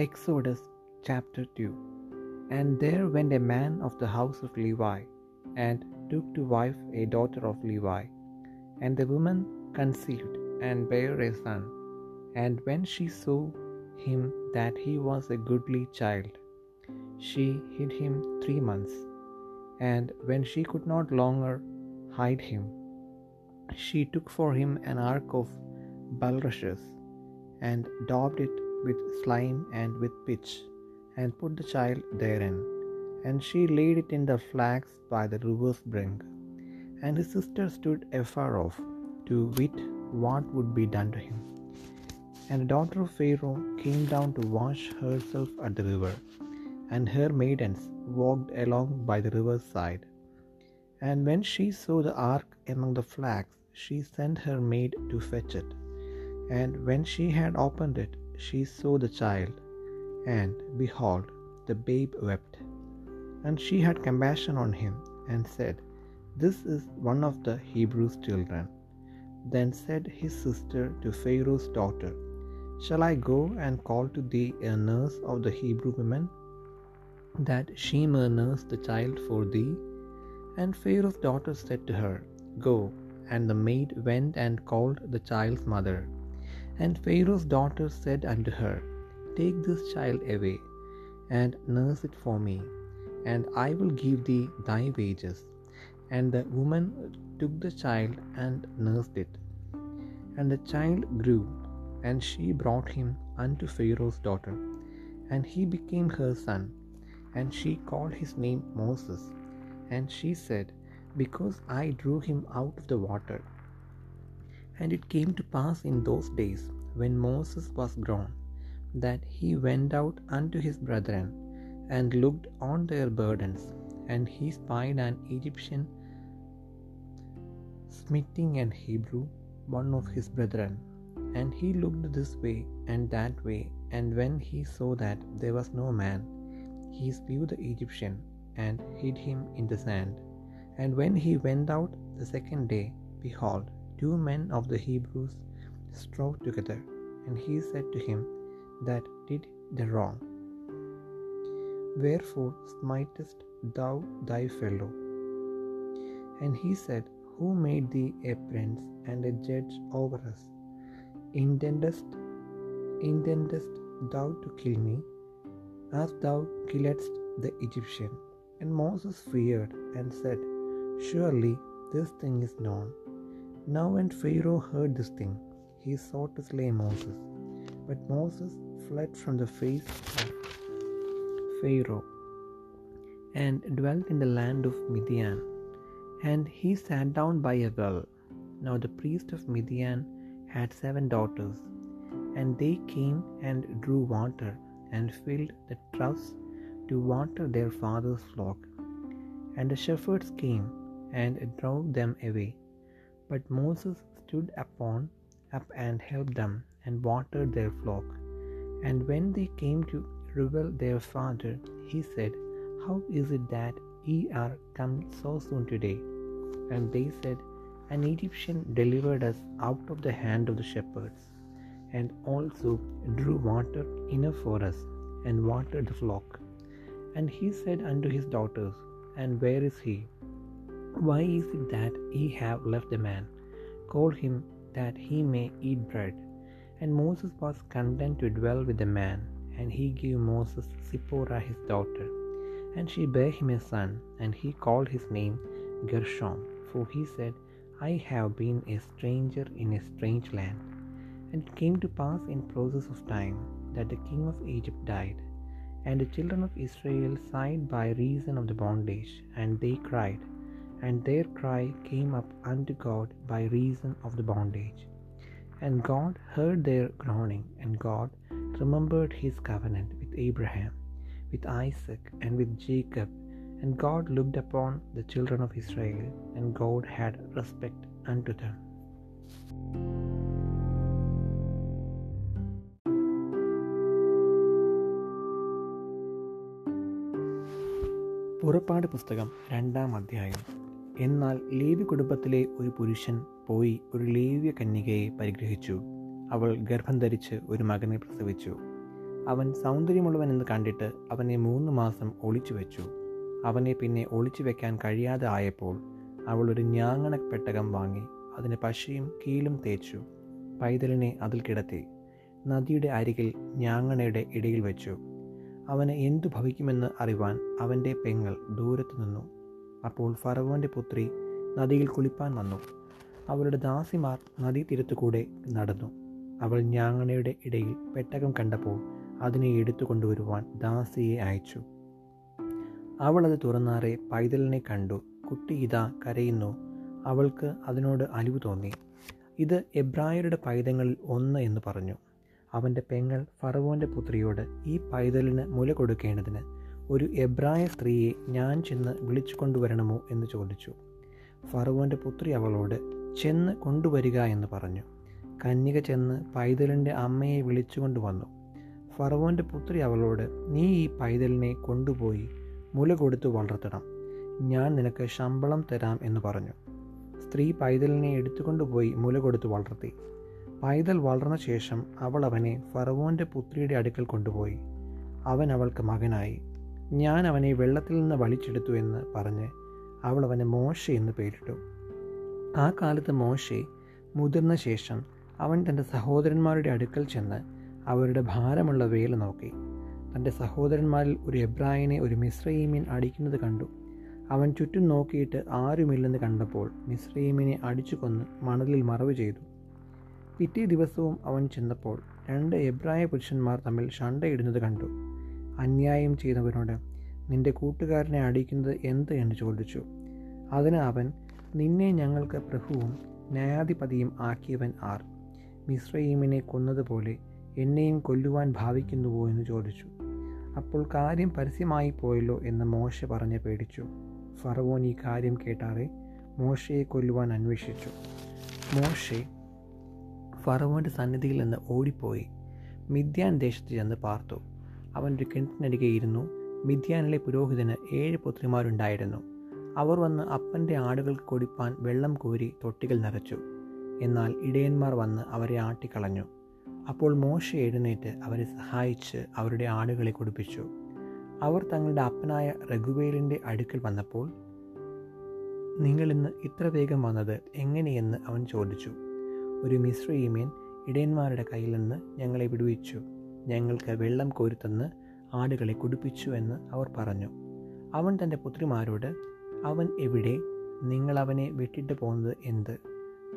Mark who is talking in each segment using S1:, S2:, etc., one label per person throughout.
S1: Exodus chapter 2 And there went a man of the house of Levi, and took to wife a daughter of Levi. And the woman conceived, and bare a son. And when she saw him that he was a goodly child, she hid him three months. And when she could not longer hide him, she took for him an ark of bulrushes, and daubed it with slime and with pitch, and put the child therein. And she laid it in the flax by the river's brink. And his sister stood afar off, to wit what would be done to him. And the daughter of Pharaoh came down to wash herself at the river, and her maidens walked along by the river's side. And when she saw the ark among the flax, she sent her maid to fetch it. And when she had opened it, she saw the child, and behold, the babe wept. And she had compassion on him, and said, This is one of the Hebrews' children. Then said his sister to Pharaoh's daughter, Shall I go and call to thee a nurse of the Hebrew women, that she may nurse the child for thee? And Pharaoh's daughter said to her, Go. And the maid went and called the child's mother. And Pharaoh's daughter said unto her, Take this child away, and nurse it for me, and I will give thee thy wages. And the woman took the child and nursed it. And the child grew, and she brought him unto Pharaoh's daughter, and he became her son. And she called his name Moses. And she said, Because I drew him out of the water. And it came to pass in those days, when Moses was grown, that he went out unto his brethren, and looked on their burdens, and he spied an Egyptian smiting an Hebrew, one of his brethren. And he looked this way and that way, and when he saw that there was no man, he slew the Egyptian, and hid him in the sand. And when he went out the second day, behold, two men of the Hebrews strove together, and he said to him that did the wrong, Wherefore smitest thou thy fellow? And he said, Who made thee a prince and a judge over us? Intendest, intendest thou to kill me, as thou killedst the Egyptian? And Moses feared and said, Surely this thing is known. Now when Pharaoh heard this thing, he sought to slay Moses. But Moses fled from the face of Pharaoh and dwelt in the land of Midian. And he sat down by a well. Now the priest of Midian had seven daughters, and they came and drew water and filled the troughs to water their father's flock. And the shepherds came and drove them away. But Moses stood upon up and helped them and watered their flock. And when they came to reveal their father, he said, How is it that ye are come so soon today? And they said, An Egyptian delivered us out of the hand of the shepherds, and also drew water enough for us, and watered the flock. And he said unto his daughters, And where is he? Why is it that ye have left the man? Call him that he may eat bread. And Moses was content to dwell with the man, and he gave Moses Zipporah his daughter. And she bare him a son, and he called his name Gershom, for he said, I have been a stranger in a strange land. And it came to pass in process of time that the king of Egypt died, and the children of Israel sighed by reason of the bondage, and they cried, and their cry came up unto God by reason of the bondage. And God heard their groaning, and God remembered his covenant with Abraham, with Isaac, and with Jacob. And God looked upon the children of Israel, and God had respect unto them. പുറപ്പാട് പുസ്തകം രണ്ടാം അധ്യായം എന്നാൽ ലേവി കുടുംബത്തിലെ ഒരു പുരുഷൻ പോയി ഒരു ലേവ്യ കന്യകയെ പരിഗ്രഹിച്ചു. അവൾ ഗർഭം ധരിച്ച് ഒരു മകനെ പ്രസവിച്ചു. അവൻ സൗന്ദര്യമുള്ളവൻ എന്ന് കണ്ടിട്ട് അവനെ മൂന്ന് മാസം ഒളിച്ചു വെച്ചു. അവനെ പിന്നെ ഒളിച്ചു വെക്കാൻ കഴിയാതെ ആയപ്പോൾ അവൾ ഒരു ഞാങ്ങണ പെട്ടകം വാങ്ങി അതിന് പശയും കീലും തേച്ചു. പൈതലിനെ അതിൽ കിടത്തി. നദിയുടെ അരികിൽ ഞാങ്ങണയുടെ ഇടയിൽ വെച്ചു. അവന് എന്തു ഭവിക്കുമെന്ന് അറിവാൻ അവന്റെ പെങ്ങൾ ദൂരത്തു നിന്നു. അപ്പോൾ ഫറവോന്റെ പുത്രി നദിയിൽ കുളിപ്പാൻ വന്നു. അവളുടെ ദാസിമാർ നദീതീരത്തുകൂടെ നടന്നു. അവൾ ഞാങ്ങണയുടെ ഇടയിൽ പെട്ടകം കണ്ടപ്പോൾ അതിനെ എടുത്തു കൊണ്ടുവരുവാൻ ദാസിയെ അയച്ചു. അവൾ അത് തുറന്നാറെ പൈതലിനെ കണ്ടു. കുട്ടി ഇതാ കരയുന്നു. അവൾക്ക് അതിനോട് അലിവ് തോന്നി. ഇത് എബ്രായരുടെ പൈതങ്ങളിൽ ഒന്ന് എന്ന് പറഞ്ഞു. അവന്റെ പെങ്ങൾ ഫറവോന്റെ പുത്രിയോട് ഈ പൈതലിന് മുല കൊടുക്കേണ്ടതിന് ഒരു എബ്രായ സ്ത്രീയെ ഞാൻ ചെന്ന് വിളിച്ചു കൊണ്ടുവരണമോ എന്ന് ചോദിച്ചു. ഫറവോന്റെ പുത്രി അവളോട് ചെന്ന് കൊണ്ടുവരിക എന്ന് പറഞ്ഞു. കന്യക ചെന്ന് പൈതലിന്റെ അമ്മയെ വിളിച്ചുകൊണ്ട് വന്നു ഫറവോന്റെ പുത്രി അവളോട് നീ ഈ പൈതലിനെ കൊണ്ടുപോയി മുല കൊടുത്തു വളർത്തണം. ഞാൻ നിനക്ക് ശമ്പളം തരാം എന്ന് പറഞ്ഞു. സ്ത്രീ പൈതലിനെ എടുത്തുകൊണ്ടുപോയി മുല കൊടുത്തു വളർത്തി. പൈതൽ വളർന്ന ശേഷം അവൾ അവനെ ഫറവോന്റെ പുത്രിയുടെ അടുക്കൽ കൊണ്ടുപോയി. അവൻ അവൾക്ക് മകനായി. ഞാൻ അവനെ വെള്ളത്തിൽ നിന്ന് വലിച്ചെടുത്തു എന്ന് പറഞ്ഞ് അവൾ അവന് മോശ എന്ന് പേരിട്ടു. ആ കാലത്ത് മോശെ മുതിർന്ന ശേഷം അവൻ തന്റെ സഹോദരന്മാരുടെ അടുക്കൽ ചെന്ന് അവരുടെ ഭാരമുള്ള വേല നോക്കി. തന്റെ സഹോദരന്മാരിൽ ഒരു എബ്രായനെ ഒരു മിശ്രയീമീൻ അടിക്കുന്നത് കണ്ടു. അവൻ ചുറ്റും നോക്കിയിട്ട് ആരുമില്ലെന്ന് കണ്ടപ്പോൾ മിശ്രയീമിനെ അടിച്ചു കൊന്ന് മണലിൽ മറവ് ചെയ്തു. പിറ്റേ ദിവസവും അവൻ ചെന്നപ്പോൾ രണ്ട് എബ്രായ പുരുഷന്മാർ തമ്മിൽ ഷണ്ടയിടുന്നത് കണ്ടു. അന്യായം ചെയ്തവനോട് നിന്റെ കൂട്ടുകാരനെ അടിക്കുന്നത് എന്ത് എന്ന് ചോദിച്ചു. അതിന് അവൻ നിന്നെ ഞങ്ങൾക്ക് പ്രഭുവും ന്യായാധിപതിയും ആക്കിയവൻ ആർ? മിശ്രയീമിനെ കൊന്നതുപോലെ എന്നെയും കൊല്ലുവാൻ ഭാവിക്കുന്നുവോ എന്ന് ചോദിച്ചു. അപ്പോൾ കാര്യം പരസ്യമായി പോയല്ലോ എന്ന് മോശ പറഞ്ഞ് പേടിച്ചു. ഫറവോൻ ഈ കാര്യം കേട്ടാറെ മോശയെ കൊല്ലുവാൻ അന്വേഷിച്ചു. മോശെ ഫറവോന്റെ സന്നിധിയിൽ നിന്ന് ഓടിപ്പോയി മിഥ്യാൻ ദേശത്ത് ചെന്ന് പാർത്തു. അവൻ ഒരു കിണറ്റിനരികെയിരുന്നു. മിഥ്യാനിലെ പുരോഹിതന് ഏഴ് പുത്രിമാരുണ്ടായിരുന്നു. അവർ വന്ന് അപ്പന്റെ ആടുകൾക്ക് കൊടുപ്പാൻ വെള്ളം കോരി തൊട്ടികൾ നിറച്ചു. എന്നാൽ ഇടയന്മാർ വന്ന് അവരെ ആട്ടിക്കളഞ്ഞു. അപ്പോൾ മോശ എഴുന്നേറ്റ് അവരെ സഹായിച്ച് അവരുടെ ആടുകളെ കുടിപ്പിച്ചു. അവർ തങ്ങളുടെ അപ്പനായ രഘുവേലിന്റെ അടുക്കൽ വന്നപ്പോൾ നിങ്ങളിന്ന് ഇത്ര വേഗം വന്നത് എങ്ങനെയെന്ന് അവൻ ചോദിച്ചു. ഒരു മിശ്രീമേൻ ഇടയന്മാരുടെ കയ്യിൽ നിന്ന് ഞങ്ങളെ വിടുവിച്ചു. ഞങ്ങൾക്ക് വെള്ളം കോരിത്തന്ന് ആടുകളെ കുടിപ്പിച്ചു എന്ന് അവർ പറഞ്ഞു. അവൻ തന്റെ പുത്രിമാരോട് അവൻ എവിടെ? നിങ്ങൾ അവനെ വിട്ടിട്ട് പോകുന്നത് എന്ത്?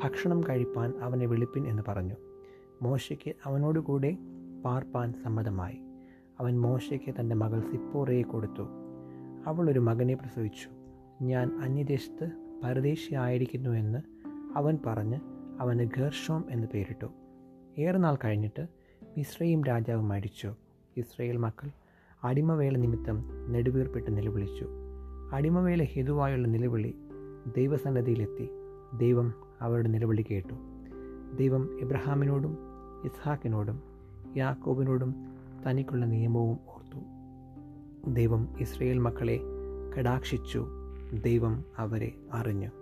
S1: ഭക്ഷണം കഴിപ്പാൻ അവനെ വിളിപ്പിൻ എന്ന് പറഞ്ഞു. മോശയ്ക്ക് അവനോടുകൂടെ പാർപ്പാൻ സമ്മതമായി. അവൻ മോശയ്ക്ക് തന്റെ മകൾ സിപ്പോറയെ കൊടുത്തു. അവൾ ഒരു മകനെ പ്രസവിച്ചു. ഞാൻ അന്യദേശത്ത് പരദേശിയായിരിക്കുന്നു എന്ന് അവൻ പറഞ്ഞ് അവന് ഗർഷോം എന്ന് പേരിട്ടു. ഏറെ നാൾ കഴിഞ്ഞിട്ട് മിശ്രയും രാജാവ് മരിച്ചു. ഇസ്രയേൽ മക്കൾ അടിമവേല നിമിത്തം നെടുവീർപ്പിട്ട് നിലവിളിച്ചു. അടിമവേല ഹേതുവായുള്ള നിലവിളി ദൈവസന്നദ്ധിയിലെത്തി ദൈവം അവരുടെ നിലവിളി കേട്ടു. ദൈവം എബ്രഹാമിനോടും ഇസ്ഹാക്കിനോടും യാക്കോബിനോടും തനിക്കുള്ള നിയമവും ഓർത്തു. ദൈവം ഇസ്രയേൽ മക്കളെ കടാക്ഷിച്ചു. ദൈവം അവരെ അറിഞ്ഞു.